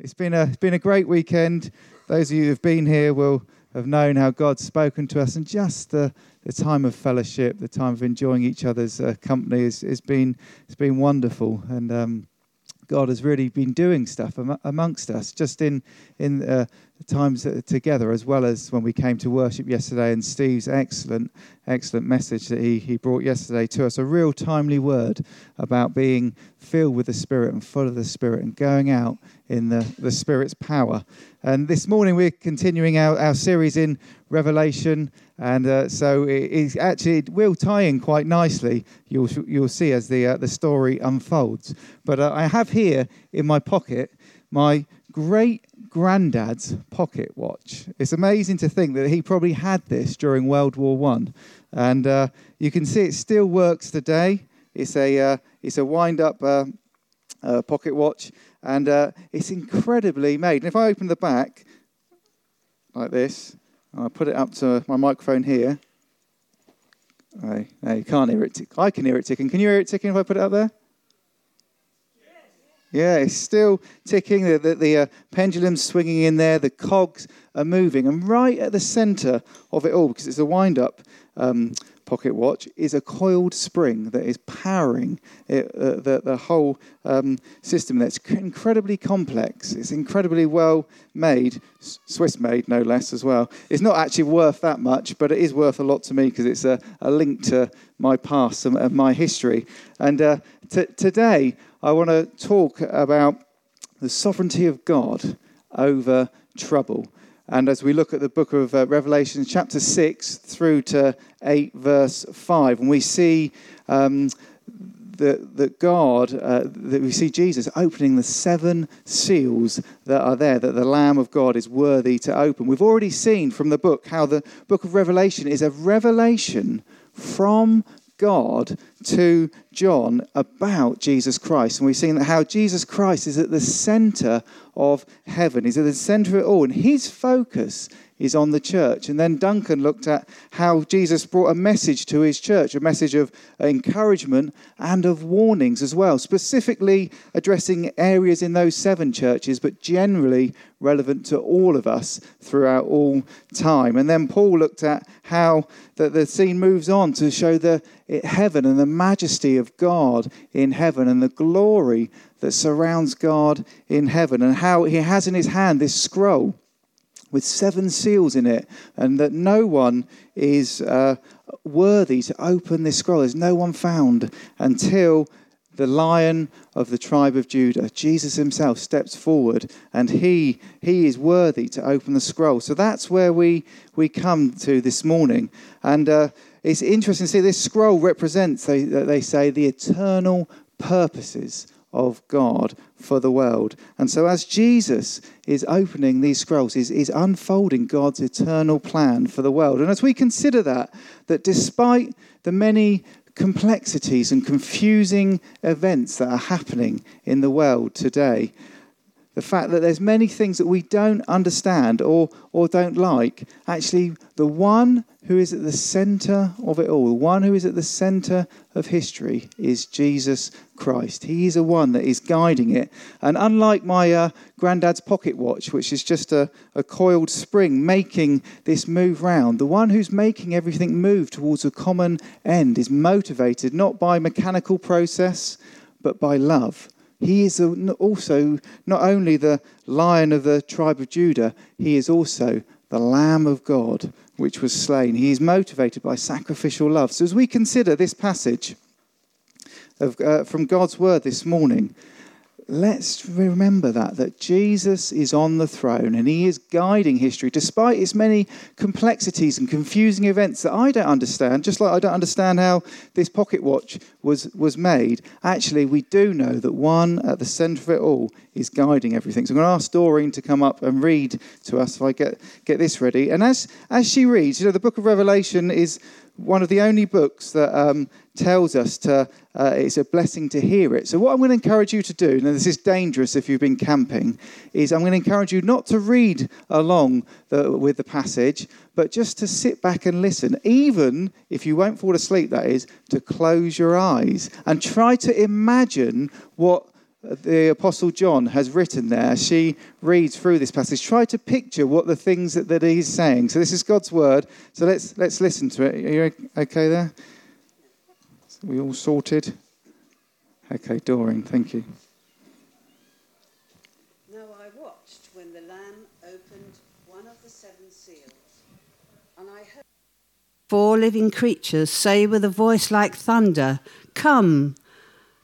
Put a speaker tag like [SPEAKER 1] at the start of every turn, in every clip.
[SPEAKER 1] It's been a been a great weekend. Those of you who've been here will have known how God's spoken to us, and just the, the time of fellowship, the time of enjoying each other's uh, company has, has been it's been wonderful. And um, God has really been doing stuff am- amongst us, just in in uh, times together, as well as when we came to worship yesterday. And Steve's excellent, excellent message that he he brought yesterday to us, a real timely word about being filled with the Spirit and full of the Spirit, and going out in the the Spirit's power. And this morning we're continuing our, our series in Revelation. And uh, so it, actually it will tie in quite nicely. You'll you'll see as the uh, the story unfolds. But uh, I have here in my pocket my great granddad's pocket watch. It's amazing to think that he probably had this during World War One, and uh, you can see it still works today. It's a uh, it's a wind up uh, pocket watch, and it's incredibly made. And if I open the back like this and I'll put it up to my microphone here. Oh, no, you can't hear it. Tick. I can hear it ticking. Can you hear it ticking if I put it up there? Yeah, it's still ticking. The, the, the uh, pendulum's swinging in there. The cogs are moving. And right at the center of it all, because it's a wind up um, pocket watch is a coiled spring that is powering it, uh, the, the whole um, system. That's incredibly complex. It's incredibly well made, Swiss made no less as well. It's not actually worth that much, but it is worth a lot to me because it's a, a, link to my past and my history. And uh, t- today I want to talk about the sovereignty of God over trouble. And as we look at the book of uh, Revelation, chapter 6 through to 8, verse 5, and we see um, that, that God, uh, that we see Jesus opening the seven seals that are there, that the Lamb of God is worthy to open. We've already seen from the book how the book of Revelation is a revelation from God to John about Jesus Christ. And we've seen how Jesus Christ is at the center of heaven, he's at the center of it all. And his focus is on the church. And then Duncan looked at how Jesus brought a message to his church, a message of encouragement and of warnings as well, specifically addressing areas in those seven churches, but generally relevant to all of us throughout all time. And then Paul looked at how the, the scene moves on to show the heaven and the majesty of God in heaven and the glory that surrounds God in heaven and how he has in his hand this scroll with seven seals in it, and that no one is uh, worthy to open this scroll. There's no one found until the lion of the tribe of Judah, Jesus himself, steps forward and he, he is worthy to open the scroll. So that's where we, we come to this morning. And uh, it's interesting to see this scroll represents, they, they say, the eternal purposes of God for the world. And so, as Jesus is opening these scrolls, is, is unfolding God's eternal plan for the world. And as we consider that, that despite the many complexities and confusing events that are happening in the world today, the fact that there's many things that we don't understand or, or don't like, actually, the one who is at the center of it all, the one who is at the center of history, is Jesus Christ. He is the one that is guiding it. And unlike my uh, granddad's pocket watch, which is just a, a coiled spring making this move round, the one who's making everything move towards a common end is motivated not by mechanical process, but by love he is also not only the lion of the tribe of Judah, he is also the Lamb of God, which was slain. He is motivated by sacrificial love. So, as we consider this passage of, uh, from God's word this morning, let's remember that that Jesus is on the throne and he is guiding history despite its many complexities and confusing events that I don't understand just like I don't understand how this pocket watch was was made. Actually we do know that one at the center of it all is guiding everything. So I'm going to ask Doreen to come up and read to us if I get get this ready. And as as she reads you know the book of Revelation is one of the only books that um, tells us to, uh, it's a blessing to hear it. So, what I'm going to encourage you to do, and this is dangerous if you've been camping, is I'm going to encourage you not to read along the, with the passage, but just to sit back and listen. Even if you won't fall asleep, that is, to close your eyes and try to imagine what the Apostle John has written there, she reads through this passage, try to picture what the things that, that he's saying. So this is God's word. So let's let's listen to it. Are you okay there? Are we all sorted? Okay, Doreen, thank you.
[SPEAKER 2] Now I watched when the Lamb opened one of the seven seals, and I heard four living creatures say with a voice like thunder, Come!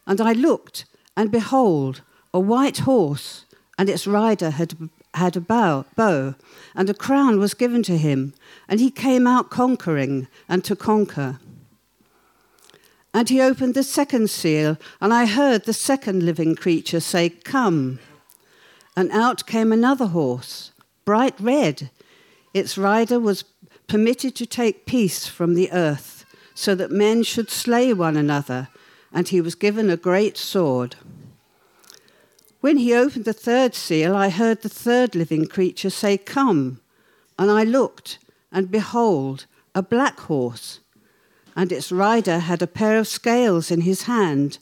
[SPEAKER 2] And I looked and behold, a white horse, and its rider had, had a bow, bow, and a crown was given to him, and he came out conquering and to conquer. And he opened the second seal, and I heard the second living creature say, Come. And out came another horse, bright red. Its rider was permitted to take peace from the earth, so that men should slay one another, and he was given a great sword. When he opened the third seal, I heard the third living creature say, Come. And I looked, and behold, a black horse, and its rider had a pair of scales in his hand.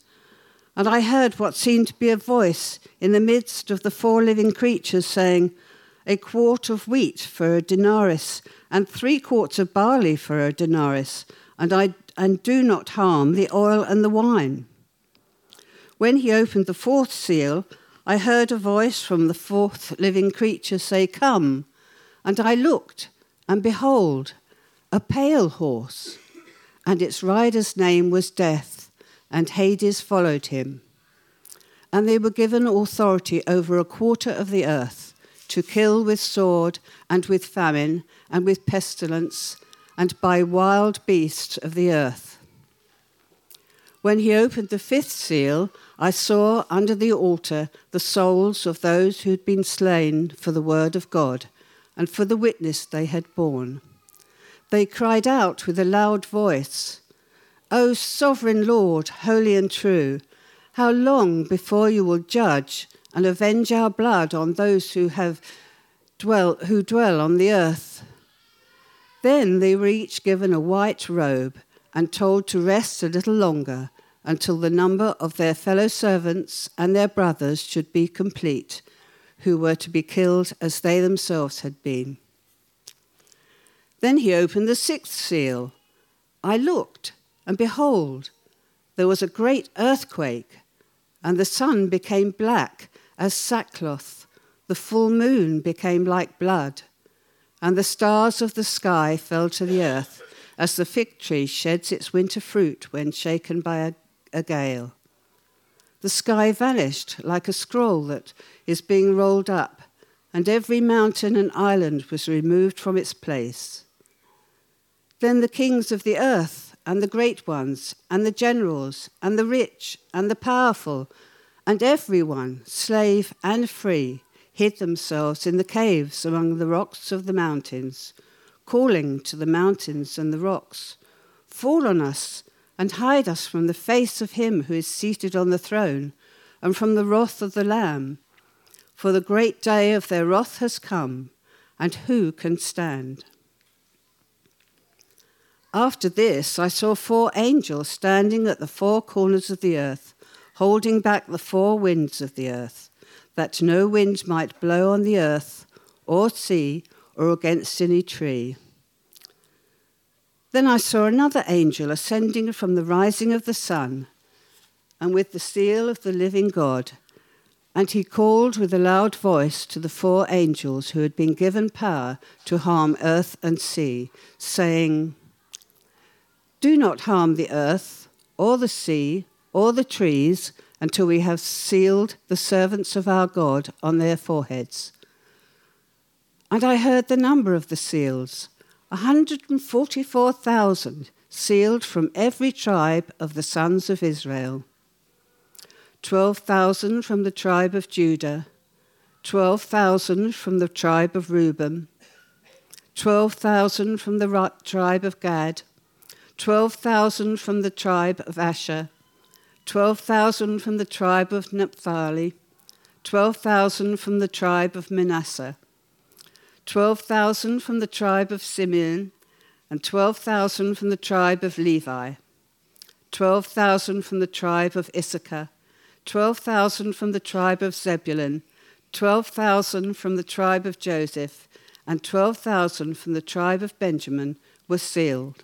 [SPEAKER 2] And I heard what seemed to be a voice in the midst of the four living creatures saying, A quart of wheat for a denarius, and three quarts of barley for a denarius, and, I, and do not harm the oil and the wine. When he opened the fourth seal, I heard a voice from the fourth living creature say, Come. And I looked, and behold, a pale horse, and its rider's name was Death, and Hades followed him. And they were given authority over a quarter of the earth to kill with sword, and with famine, and with pestilence, and by wild beasts of the earth. When he opened the fifth seal, I saw under the altar the souls of those who had been slain for the word of God and for the witness they had borne. They cried out with a loud voice, O sovereign Lord, holy and true, how long before you will judge and avenge our blood on those who have dwell who dwell on the earth? Then they were each given a white robe and told to rest a little longer until the number of their fellow servants and their brothers should be complete, who were to be killed as they themselves had been. Then he opened the sixth seal. I looked, and behold, there was a great earthquake, and the sun became black as sackcloth, the full moon became like blood, and the stars of the sky fell to the earth, as the fig tree sheds its winter fruit when shaken by a a gale. The sky vanished like a scroll that is being rolled up, and every mountain and island was removed from its place. Then the kings of the earth, and the great ones, and the generals, and the rich, and the powerful, and everyone, slave and free, hid themselves in the caves among the rocks of the mountains, calling to the mountains and the rocks, Fall on us and hide us from the face of him who is seated on the throne and from the wrath of the Lamb. For the great day of their wrath has come, and who can stand? After this, I saw four angels standing at the four corners of the earth, holding back the four winds of the earth, that no wind might blow on the earth, or sea, or against any tree. Then I saw another angel ascending from the rising of the sun, and with the seal of the living God. And he called with a loud voice to the four angels who had been given power to harm earth and sea, saying, Do not harm the earth, or the sea, or the trees, until we have sealed the servants of our God on their foreheads. And I heard the number of the seals 144,000 sealed from every tribe of the sons of Israel. 12,000 from the tribe of Judah, 12,000 from the tribe of Reuben, 12,000 from the tribe of Gad, 12,000 from the tribe of Asher, 12,000 from the tribe of Naphtali, 12,000 from the tribe of Manasseh, 12,000 from the tribe of Simeon, and 12,000 from the tribe of Levi, 12,000 from the tribe of Issachar, 12,000 from the tribe of Zebulun, 12,000 from the tribe of Joseph, and 12,000 from the tribe of Benjamin were sealed.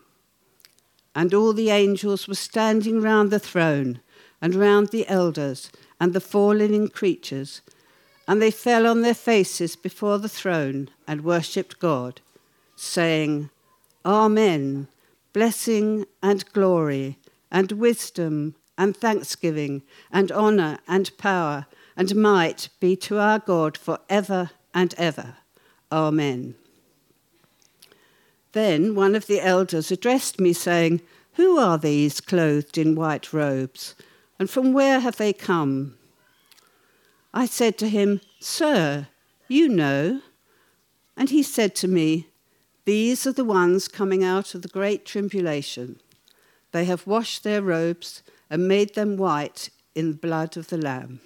[SPEAKER 2] And all the angels were standing round the throne, and round the elders, and the four living creatures, and they fell on their faces before the throne and worshipped God, saying, Amen, blessing and glory, and wisdom, and thanksgiving, and honour, and power and might be to our God for ever and ever. Amen. Then one of the elders addressed me, saying, Who are these clothed in white robes, and from where have they come? I said to him, Sir, you know. And he said to me, These are the ones coming out of the great tribulation. They have washed their robes and made them white in the blood of the Lamb.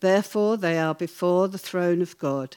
[SPEAKER 2] Therefore, they are before the throne of God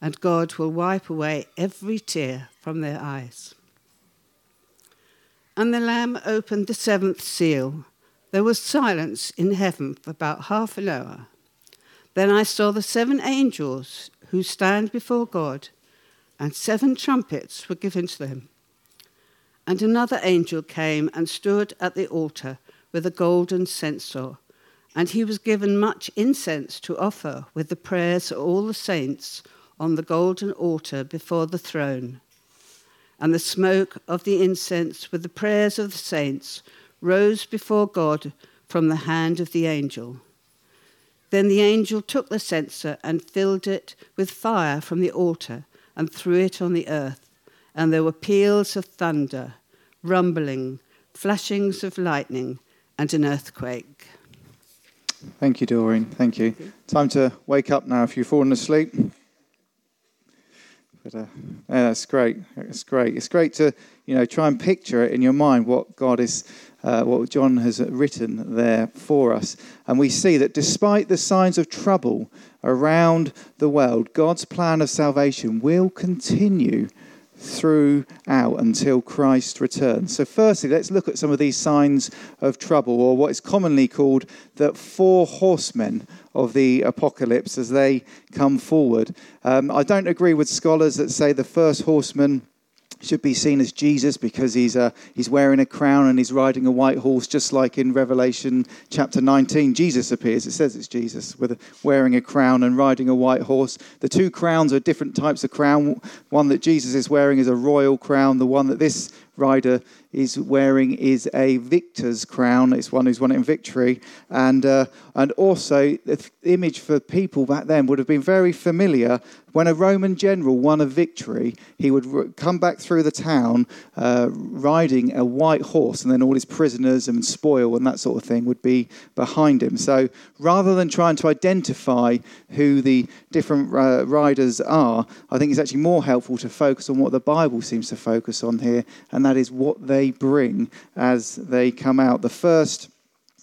[SPEAKER 2] and God will wipe away every tear from their eyes. And the Lamb opened the seventh seal. There was silence in heaven for about half an hour. Then I saw the seven angels who stand before God, and seven trumpets were given to them. And another angel came and stood at the altar with a golden censer and he was given much incense to offer with the prayers of all the saints on the golden altar before the throne. And the smoke of the incense with the prayers of the saints rose before God from the hand of the angel. Then the angel took the censer and filled it with fire from the altar and threw it on the earth. And there were peals of thunder, rumbling, flashings of lightning, and an earthquake.
[SPEAKER 1] Thank you, Doreen. Thank you. Time to wake up now if you've fallen asleep. But uh, yeah, that's great. It's great. It's great to you know try and picture it in your mind what God is, uh, what John has written there for us, and we see that despite the signs of trouble around the world, God's plan of salvation will continue throughout until Christ returns. So, firstly, let's look at some of these signs of trouble, or what is commonly called the four horsemen of the apocalypse as they come forward. Um, I don't agree with scholars that say the first horseman should be seen as Jesus because he's, uh, he's wearing a crown and he's riding a white horse, just like in Revelation chapter 19. Jesus appears. It says it's Jesus with a, wearing a crown and riding a white horse. The two crowns are different types of crown. One that Jesus is wearing is a royal crown. The one that this rider is wearing is a victor's crown. It's one who's won it in victory. And, uh, and also, the image for people back then would have been very familiar. When a Roman general won a victory, he would come back through the town uh, riding a white horse, and then all his prisoners and spoil and that sort of thing would be behind him. So rather than trying to identify who the different uh, riders are, I think it's actually more helpful to focus on what the Bible seems to focus on here, and that is what they they bring as they come out. The first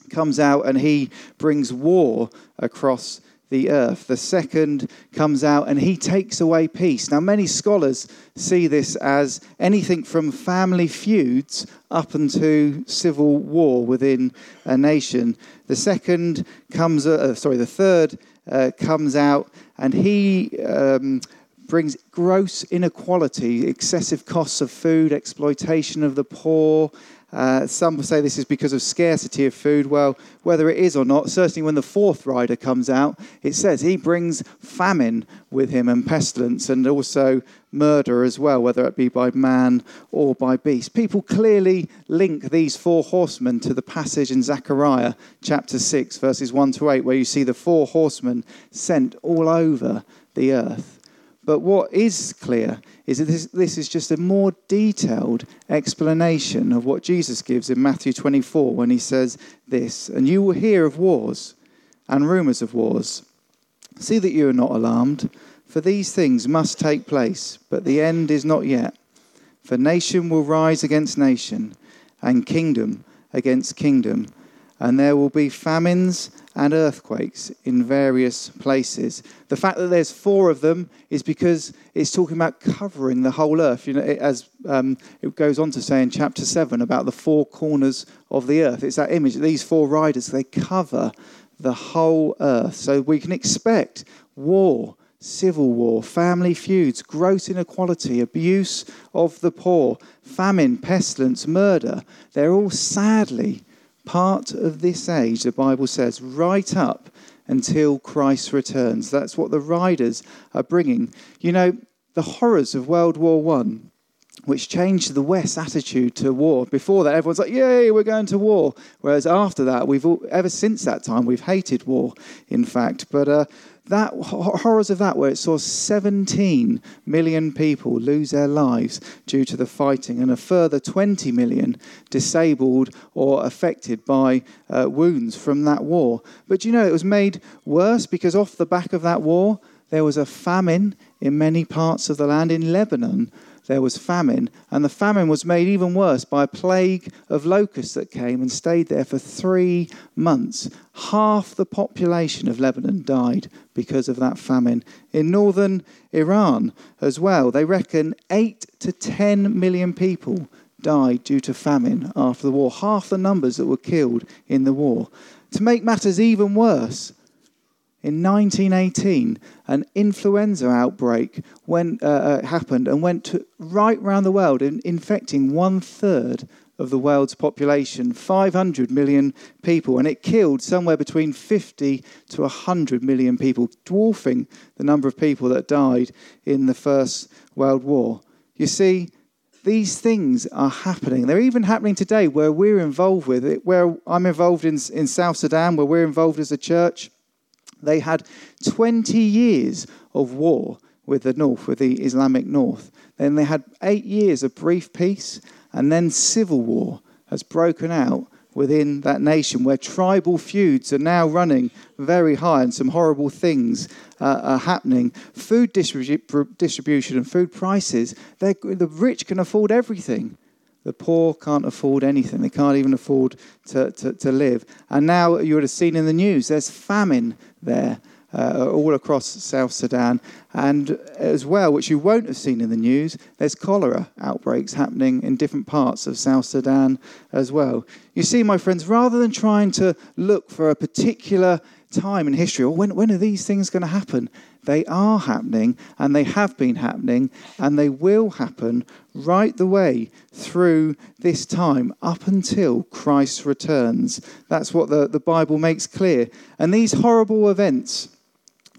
[SPEAKER 1] comes out and he brings war across the earth. The second comes out and he takes away peace. Now, many scholars see this as anything from family feuds up into civil war within a nation. The second comes, uh, sorry, the third uh, comes out and he um, brings gross inequality, excessive costs of food, exploitation of the poor, Uh, some say this is because of scarcity of food. Well, whether it is or not, certainly when the fourth rider comes out, it says he brings famine with him and pestilence and also murder as well, whether it be by man or by beast. People clearly link these four horsemen to the passage in Zechariah chapter 6, verses 1 to 8, where you see the four horsemen sent all over the earth. But what is clear is that this, this, is just a more detailed explanation of what Jesus gives in Matthew 24 when he says this And you will hear of wars and rumors of wars. See that you are not alarmed, for these things must take place, but the end is not yet. For nation will rise against nation, and kingdom against kingdom and there will be famines and earthquakes in various places. The fact that there's four of them is because it's talking about covering the whole earth. You know, it, as um, it goes on to say in chapter seven about the four corners of the earth. It's that image. These four riders they cover the whole earth, so we can expect war. Civil war, family feuds, gross inequality, abuse of the poor, famine, pestilence, murder. They're all sadly part of this age, the Bible says, right up until Christ returns. That's what the riders are bringing. You know, the horrors of World War One which changed the West's attitude to war. Before that, everyone's like, "Yay, we're going to war." Whereas after that, we've all, ever since that time we've hated war. In fact, but uh, that horrors of that where it saw 17 million people lose their lives due to the fighting and a further 20 million disabled or affected by uh, wounds from that war. But you know it was made worse because off the back of that war there was a famine in many parts of the land in lebanon there was famine, and the famine was made even worse by a plague of locusts that came and stayed there for three months. Half the population of Lebanon died because of that famine. In northern Iran as well, they reckon 8 to 10 million people died due to famine after the war, half the numbers that were killed in the war. To make matters even worse, in 1918, an influenza outbreak went, uh, uh, happened and went right around the world, in, infecting one third of the world's population, 500 million people, and it killed somewhere between 50 to 100 million people, dwarfing the number of people that died in the First World War. You see, these things are happening. They're even happening today where we're involved with it, where I'm involved in, in South Sudan, where we're involved as a church. They had 20 years of war with the north, with the Islamic north. Then they had eight years of brief peace, and then civil war has broken out within that nation where tribal feuds are now running very high and some horrible things uh, are happening. Food distribu- distribution and food prices, the rich can afford everything. The poor can't afford anything. They can't even afford to, to, to live. And now you would have seen in the news there's famine there. Uh, all across South Sudan. And as well, which you won't have seen in the news, there's cholera outbreaks happening in different parts of South Sudan as well. You see, my friends, rather than trying to look for a particular time in history, or when, when are these things going to happen? They are happening, and they have been happening, and they will happen right the way through this time up until Christ returns. That's what the, the Bible makes clear. And these horrible events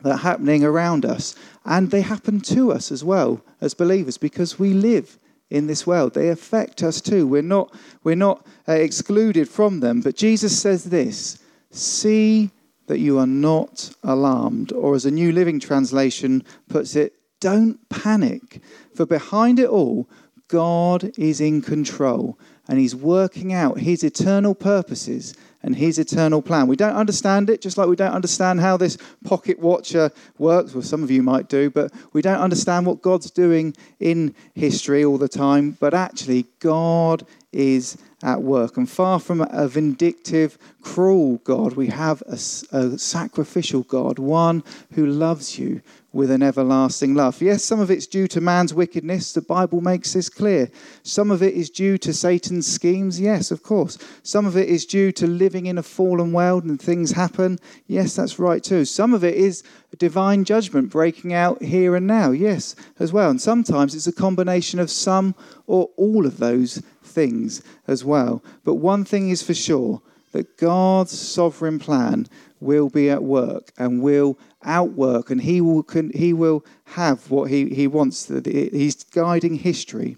[SPEAKER 1] that are happening around us, and they happen to us as well as believers because we live in this world. They affect us too. We're not, we're not uh, excluded from them. But Jesus says this See that you are not alarmed. Or, as a New Living Translation puts it, don't panic. For behind it all, God is in control and He's working out His eternal purposes and His eternal plan. We don't understand it, just like we don't understand how this pocket watcher works. Well, some of you might do, but we don't understand what God's doing in history all the time. But actually, God is at work. And far from a vindictive, cruel God, we have a, a, sacrificial God, one who loves you with an everlasting love. Yes, some of it's due to man's wickedness. The Bible makes this clear. Some of it is due to Satan's schemes. Yes, of course. Some of it is due to living in a fallen world and things happen. Yes, that's right too. Some of it is divine judgment breaking out here and now. Yes, as well. And sometimes it's a combination of some or all of those things as well. But one thing is for sure that God's sovereign plan will be at work and will outwork, and He will, can, he will have what he, he wants. That He's guiding history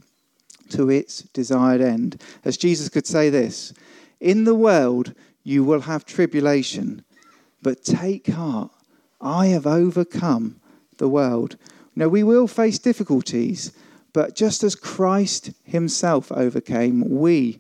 [SPEAKER 1] to its desired end. As Jesus could say this In the world you will have tribulation, but take heart, I have overcome the world. Now, we will face difficulties, but just as Christ himself overcame, we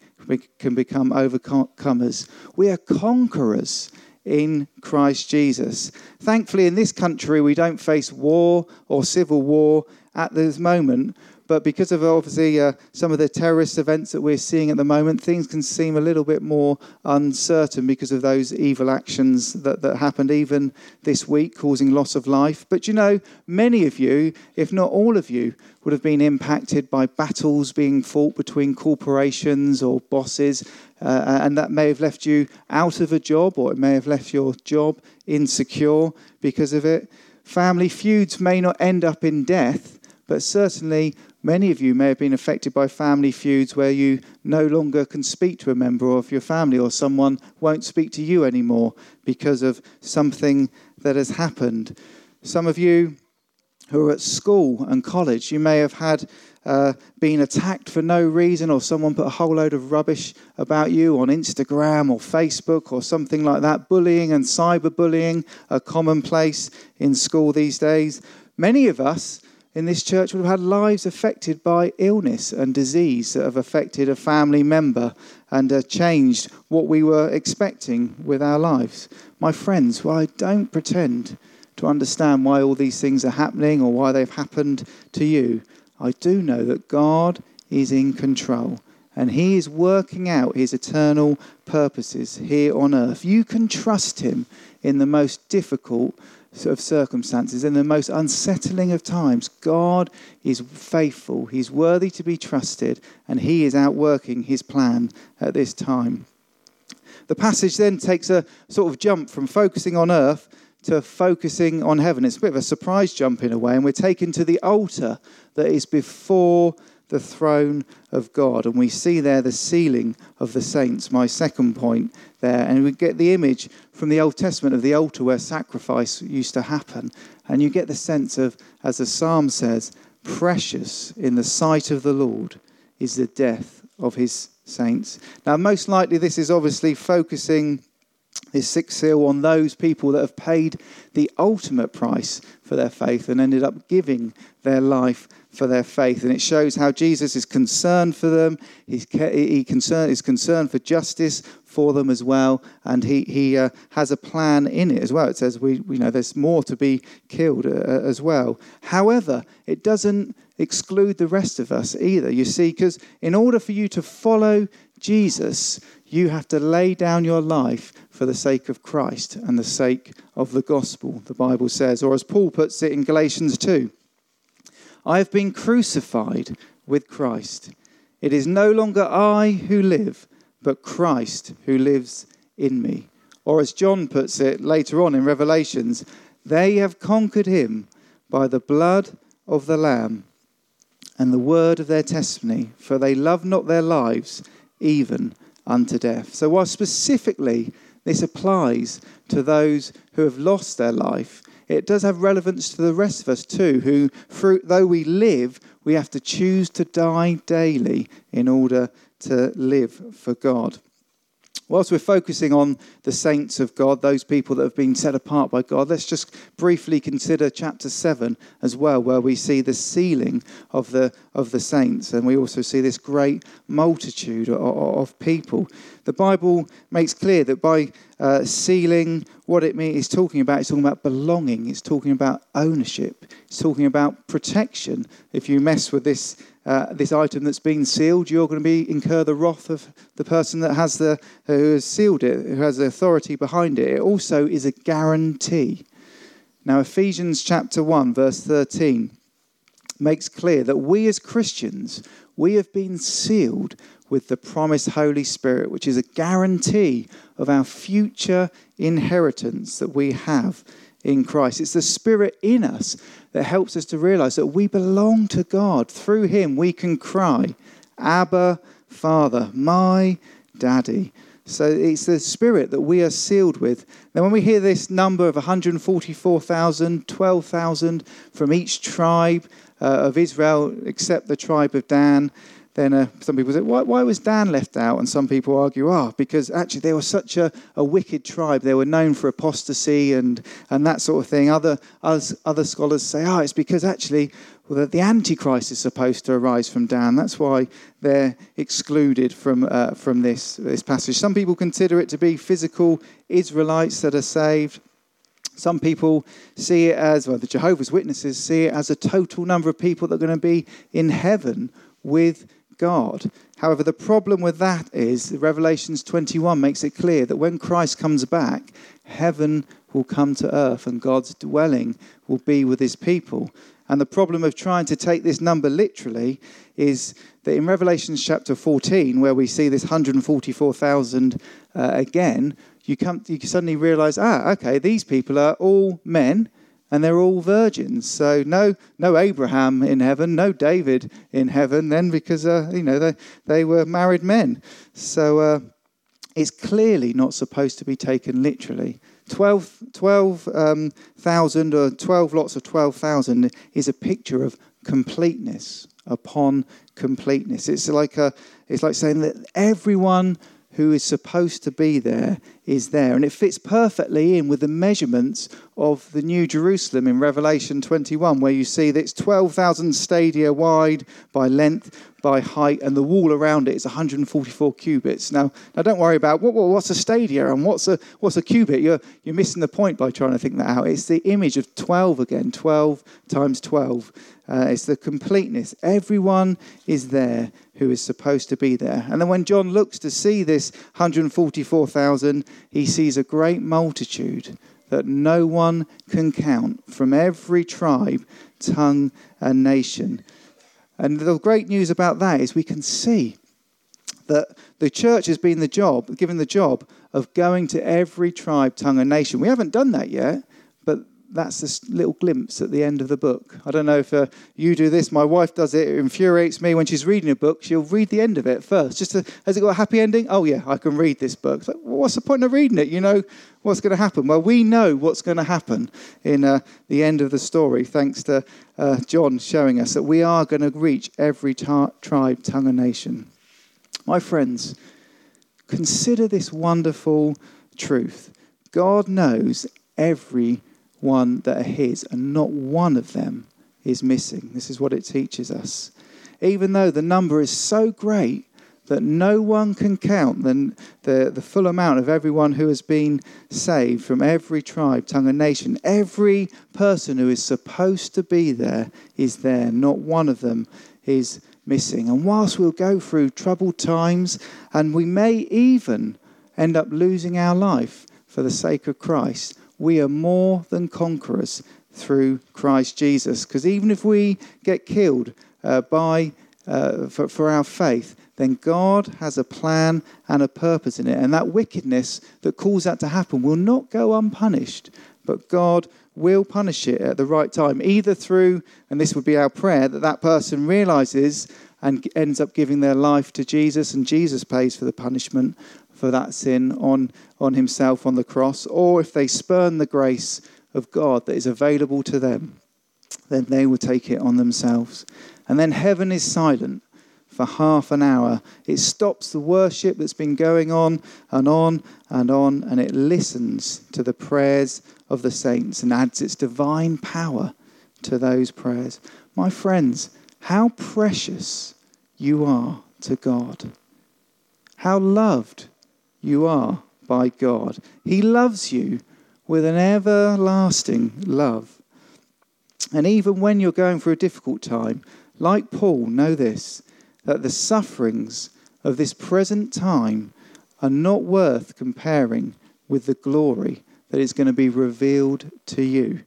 [SPEAKER 1] can become overcomers. We are conquerors in Christ Jesus. Thankfully, in this country, we don't face war or civil war at this moment, but because of obviously uh, some of the terrorist events that we're seeing at the moment, things can seem a little bit more uncertain because of those evil actions that, that happened even this week, causing loss of life. But you know, many of you, if not all of you, would have been impacted by battles being fought between corporations or bosses, uh, and that may have left you out of a job or it may have left your job insecure because of it. Family feuds may not end up in death, but certainly Many of you may have been affected by family feuds where you no longer can speak to a member of your family or someone won't speak to you anymore because of something that has happened. Some of you who are at school and college, you may have had uh, been attacked for no reason or someone put a whole load of rubbish about you on Instagram or Facebook or something like that. Bullying and cyberbullying are commonplace in school these days. Many of us in this church would have had lives affected by illness and disease that have affected a family member and uh, changed what we were expecting with our lives. My friends, well, I don't pretend to understand why all these things are happening or why they've happened to you. I do know that God is in control and He is working out His eternal purposes here on earth. You can trust Him in the most difficult of circumstances, in the most unsettling of times, God is faithful. He's worthy to be trusted, and He is outworking His plan at this time. The passage then takes a sort of jump from focusing on earth to focusing on heaven. It's a bit of a surprise jump in a way, and we're taken to the altar that is before the throne of God. And we see there the sealing of the saints, my second point there. And we get the image from the Old Testament of the altar where sacrifice used to happen. And you get the sense of, as the psalm says, precious in the sight of the Lord is the death of his saints. Now, most likely, this is obviously focusing this sixth seal on those people that have paid the ultimate price for their faith and ended up giving their life for their faith. And it shows how Jesus is concerned for them. He's, he concern, is concerned for justice for them as well. And he, he uh, has a plan in it as well. It says, we, we know there's more to be killed uh, uh as well. However, it doesn't exclude the rest of us either, you see, because in order for you to follow Jesus, you have to lay down your life for the sake of Christ and the sake of the gospel, the Bible says. Or as Paul puts it in Galatians 2 I have been crucified with Christ. It is no longer I who live, but Christ who lives in me. Or as John puts it later on in Revelations, they have conquered him by the blood of the Lamb and the word of their testimony, for they love not their lives even unto death. So, while specifically this applies to those who have lost their life, it does have relevance to the rest of us too, who, through, though we live, we have to choose to die daily in order to live for God. Whilst we're focusing on the saints of God, those people that have been set apart by God, let's just briefly consider chapter 7 as well, where we see the sealing of the, of the saints. And we also see this great multitude of, of people. The Bible makes clear that by uh, sealing, what it means is talking about, it's talking about belonging, it's talking about ownership, it's talking about protection. If you mess with this uh, this item that's been sealed, you're going to be incur the wrath of the person that has the who has sealed it, who has the authority behind it. It also is a guarantee. Now, Ephesians chapter one, verse thirteen, makes clear that we as Christians we have been sealed with the promised Holy Spirit, which is a guarantee of our future inheritance that we have in Christ. It's the Spirit in us that helps us to realize that we belong to God. Through Him, we can cry, Abba, Father, my Daddy. So it's the spirit that we are sealed with. Now, when we hear this number of 144,000, 12,000 from each tribe uh, of Israel, except the tribe of Dan, then uh, some people say, why, why, was Dan left out? And some people argue, ah, oh, because actually they were such a, a, wicked tribe. They were known for apostasy and, and that sort of thing. Other, other, other scholars say, ah, oh, it's because actually well, the Antichrist is supposed to arise from Dan. That's why they're excluded from, uh, from this, this passage. Some people consider it to be physical Israelites that are saved. Some people see it as, well, the Jehovah's Witnesses see it as a total number of people that are going to be in heaven with God. However, the problem with that is Revelations 21 makes it clear that when Christ comes back, heaven will come to earth and God's dwelling will be with his people. And the problem of trying to take this number literally is that in Revelation chapter 14, where we see this 144,000 uh, again, you, come, you suddenly realize, ah, okay, these people are all men and they're all virgins. So no, no Abraham in heaven, no David in heaven then, because uh, you know they they were married men. So uh, it's clearly not supposed to be taken literally. 12,000 12, um, or 12 lots of 12,000 is a picture of completeness upon completeness. It's like, a, it's like saying that everyone who is supposed to be there is there. And it fits perfectly in with the measurements of the New Jerusalem in Revelation 21, where you see that it's 12,000 stadia wide by length, by height, and the wall around it is 144 cubits. Now, now don't worry about what, what's a stadia and what's a, what's a cubit. You're, you're missing the point by trying to think that out. It's the image of 12 again, 12 times 12. Uh, it's the completeness. Everyone is there who is supposed to be there. And then when John looks to see this 144,000, he sees a great multitude that no one can count from every tribe, tongue, and nation. And the great news about that is we can see that the church has been the job, given the job of going to every tribe, tongue, and nation. We haven't done that yet, that's this little glimpse at the end of the book. I don't know if uh, you do this. My wife does it. It infuriates me when she's reading a book. She'll read the end of it first. Just to, has it got a happy ending? Oh yeah, I can read this book. Like, well, what's the point of reading it? You know what's going to happen. Well, we know what's going to happen in uh, the end of the story, thanks to uh, John showing us that we are going to reach every tribe, tongue, and nation. My friends, consider this wonderful truth. God knows every one that are His, and not one of them is missing. This is what it teaches us. Even though the number is so great that no one can count the, the, the full amount of everyone who has been saved from every tribe, tongue, and nation, every person who is supposed to be there is there. Not one of them is missing. And whilst we'll go through troubled times and we may even end up losing our life for the sake of Christ, we are more than conquerors through Christ Jesus. Because even if we get killed uh, by, uh, for, for our faith, then God has a plan and a purpose in it. And that wickedness that caused that to happen will not go unpunished, but God will punish it at the right time, either through, and this would be our prayer, that that person realizes and ends up giving their life to Jesus, and Jesus pays for the punishment, for that sin on, on himself on the cross, or if they spurn the grace of God that is available to them, then they will take it on themselves. And then heaven is silent for half an hour. It stops the worship that's been going on and on and on, and it listens to the prayers of the saints and adds its divine power to those prayers. My friends, how precious you are to God. How loved you are by God. He loves you with an everlasting love. And even when you're going through a difficult time, like Paul, know this that the sufferings of this present time are not worth comparing with the glory that is going to be revealed to you.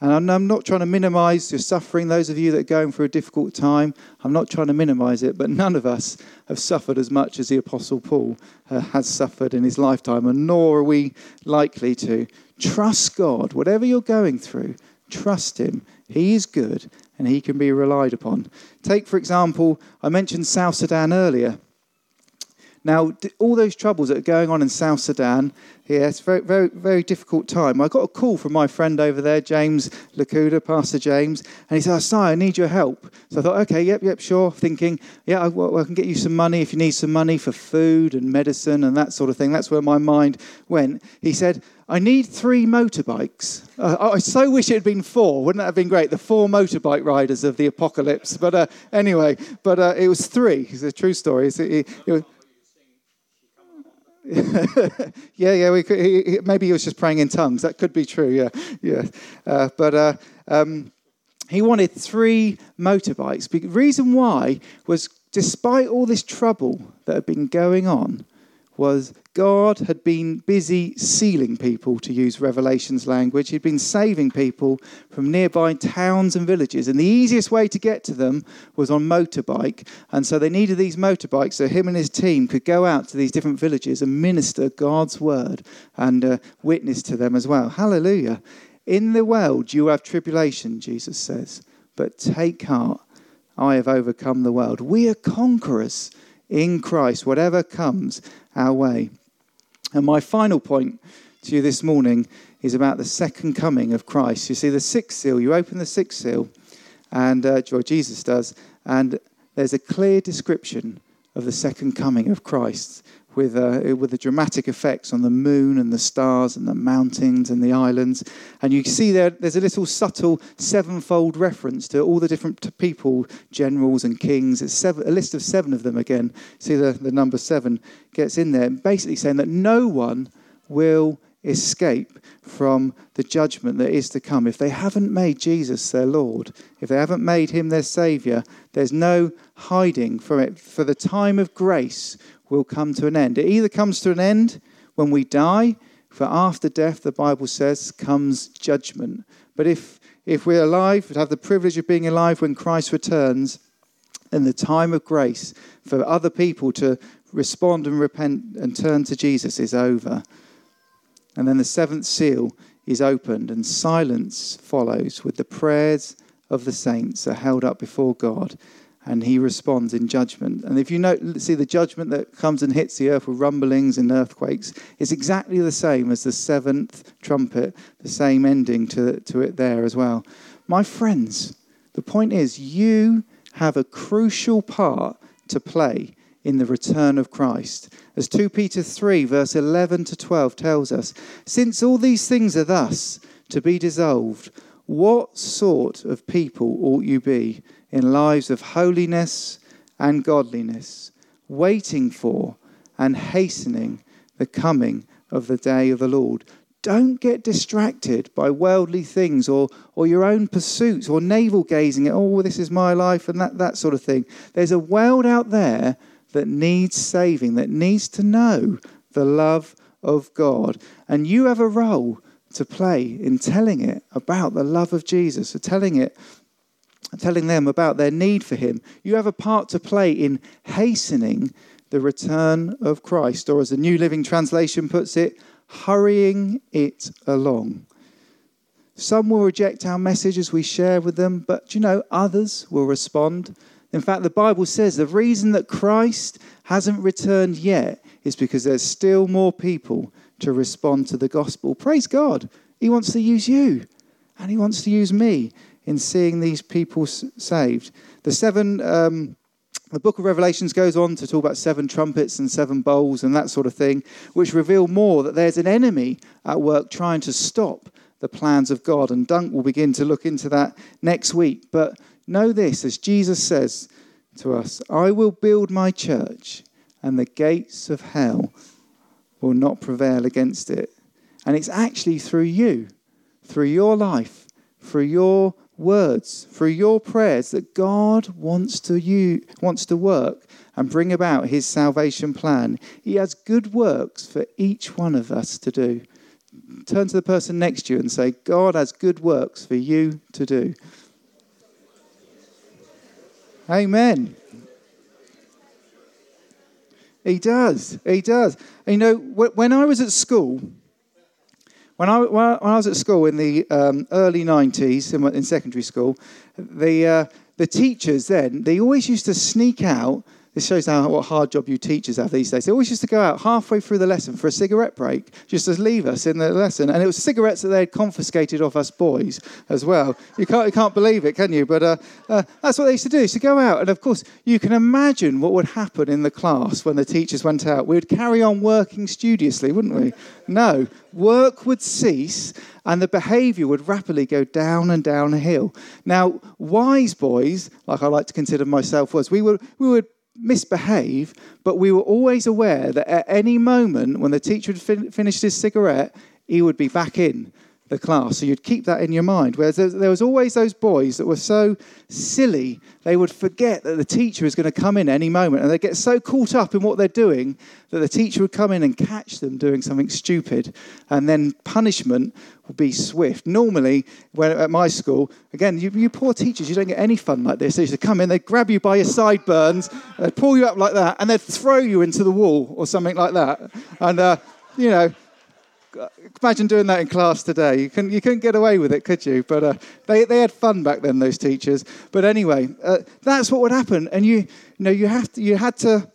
[SPEAKER 1] And I'm not trying to minimize your suffering, those of you that are going through a difficult time. I'm not trying to minimize it, but none of us have suffered as much as the Apostle Paul uh, has suffered in his lifetime, and nor are we likely to. Trust God. Whatever you're going through, trust Him. He is good and He can be relied upon. Take, for example, I mentioned South Sudan earlier. Now, all those troubles that are going on in South Sudan, yeah, it's very, very, very difficult time. I got a call from my friend over there, James Lakuda, Pastor James, and he said, oh, I need your help. So I thought, okay, yep, yep, sure. Thinking, yeah, I, well, I can get you some money if you need some money for food and medicine and that sort of thing. That's where my mind went. He said, I need three motorbikes. Uh, I so wish it had been four. Wouldn't that have been great? The four motorbike riders of the apocalypse. But uh, anyway, but uh, it was three. It's a true story. It, it, it was, yeah, yeah. We could, he, maybe he was just praying in tongues. That could be true. Yeah, yeah. Uh, but uh, um, he wanted three motorbikes. The reason why was, despite all this trouble that had been going on, was God had been busy sealing people, to use Revelation's language. He'd been saving people from nearby towns and villages. And the easiest way to get to them was on motorbike. And so they needed these motorbikes so him and his team could go out to these different villages and minister God's word and uh, witness to them as well. Hallelujah. In the world you have tribulation, Jesus says, but take heart. I have overcome the world. We are conquerors in Christ, whatever comes our way. And my final point to you this morning is about the second coming of Christ. You see, the sixth seal, you open the sixth seal, and uh, Jesus does, and there's a clear description of the second coming of Christ with, uh, with the dramatic effects on the moon and the stars and the mountains and the islands. And you see there, there's a little subtle sevenfold reference to all the different people, generals and kings. It's seven, a list of seven of them again. See the, the number seven gets in there, basically saying that no one will escape from the judgment that is to come. If they haven't made Jesus their Lord, if they haven't made him their Savior, there's no hiding from it. For the time of grace will come to an end. It either comes to an end when we die, for after death, the Bible says, comes judgment. But if, if we're alive, we have the privilege of being alive when Christ returns, then the time of grace for other people to respond and repent and turn to Jesus is over. And then the seventh seal is opened, and silence follows with the prayers of the saints are held up before God and he responds in judgment. And if you know, see the judgment that comes and hits the earth with rumblings and earthquakes, it's exactly the same as the seventh trumpet, the same ending to, to it there as well. My friends, the point is, you have a crucial part to play in the return of Christ. As 2 Peter 3, verse 11 to 12 tells us, since all these things are thus to be dissolved, what sort of people ought you be? In lives of holiness and godliness, waiting for and hastening the coming of the day of the Lord. Don't get distracted by worldly things or, or your own pursuits or navel gazing at, oh, this is my life and that, that sort of thing. There's a world out there that needs saving, that needs to know the love of God. And you have a role to play in telling it about the love of Jesus, or telling it telling them about their need for him. You have a part to play in hastening the return of Christ, or as the New Living Translation puts it, hurrying it along. Some will reject our message as we share with them, but you know, others will respond. In fact, the Bible says the reason that Christ hasn't returned yet is because there's still more people to respond to the gospel. Praise God. He wants to use you, and He wants to use me in seeing these people saved. The seven. Um, the book of Revelations goes on to talk about seven trumpets and seven bowls and that sort of thing, which reveal more that there's an enemy at work trying to stop the plans of God. And Dunk will begin to look into that next week. But know this, as Jesus says to us I will build my church, and the gates of hell will not prevail against it. And it's actually through you, through your life, through your words, through your prayers, that God wants to you wants to work and bring about his salvation plan. He has good works for each one of us to do. Turn to the person next to you and say, God has good works for you to do. Amen. He does. He does. You know, when I was at school, when I, when I was at school in the um, early 90s, in, in, secondary school, the, uh, the teachers then, they always used to sneak out this shows how what hard job you teachers have these days. They always used to go out halfway through the lesson for a cigarette break, just to leave us in the lesson. And it was cigarettes that they had confiscated off us boys as well. You can't, you can't believe it, can you? But uh, uh, that's what they used to do. So go out, and of course, you can imagine what would happen in the class when the teachers went out. We would carry on working studiously, wouldn't we? No, work would cease and the behavior would rapidly go down and down a hill. Now, wise boys, like I like to consider myself was, we would, we would misbehave, but we were always aware that at any moment when the teacher had fin- finished his cigarette, he would be back in the class. So you'd keep that in your mind. Whereas there was always those boys that were so silly, they would forget that the teacher is going to come in any moment. And they get so caught up in what they're doing that the teacher would come in and catch them doing something stupid. And then punishment would be swift. Normally, when, at my school, again, you, you poor teachers, you don't get any fun like this. They used to come in, they'd grab you by your sideburns, they'd pull you up like that, and they'd throw you into the wall or something like that. And, uh, you know, imagine doing that in class today. You couldn't, you couldn't get away with it, could you? But uh, they, they had fun back then, those teachers. But anyway, uh, that's what would happen. And you, you, know, you, have to, you had to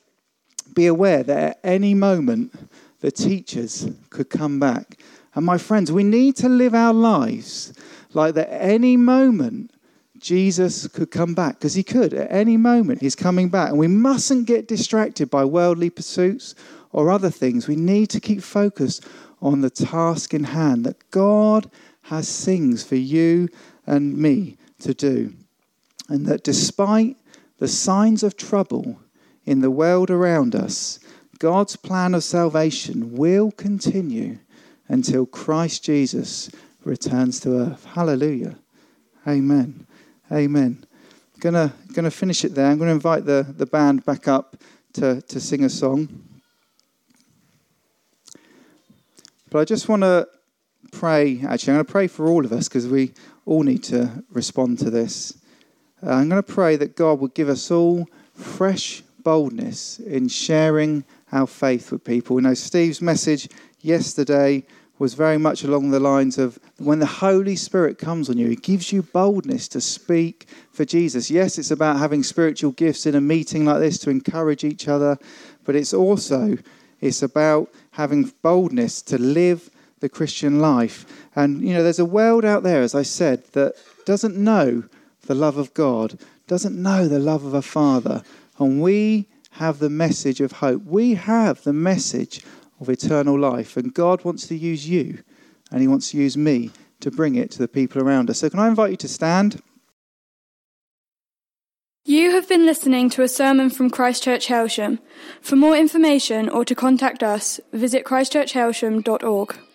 [SPEAKER 1] be aware that at any moment the teachers could come back. And my friends, we need to live our lives like that any moment Jesus could come back because he could at any moment. He's coming back. And we mustn't get distracted by worldly pursuits or other things. We need to keep focused on the task in hand that God has things for you and me to do. And that despite the signs of trouble in the world around us, God's plan of salvation will continue until Christ Jesus returns to earth. Hallelujah. Amen. Amen. Gonna gonna finish it there. I'm gonna invite the, the band back up to, to sing a song. But I just want to pray, actually, I'm going to pray for all of us because we all need to respond to this. Uh, I'm going to pray that God will give us all fresh boldness in sharing our faith with people. You know, Steve's message yesterday was very much along the lines of when the Holy Spirit comes on you, He gives you boldness to speak for Jesus. Yes, it's about having spiritual gifts in a meeting like this to encourage each other, but it's also it's about having boldness to live the Christian life. And, you know, there's a world out there, as I said, that doesn't know the love of God, doesn't know the love of a Father. And we have the message of hope. We have the message of eternal life. And God wants to use you, and He wants to use me to bring it to the people around us. So, can I invite you to stand?
[SPEAKER 3] You have been listening to a sermon from Christchurch Hailsham. For more information or to contact us, visit christchurchhailsham.org.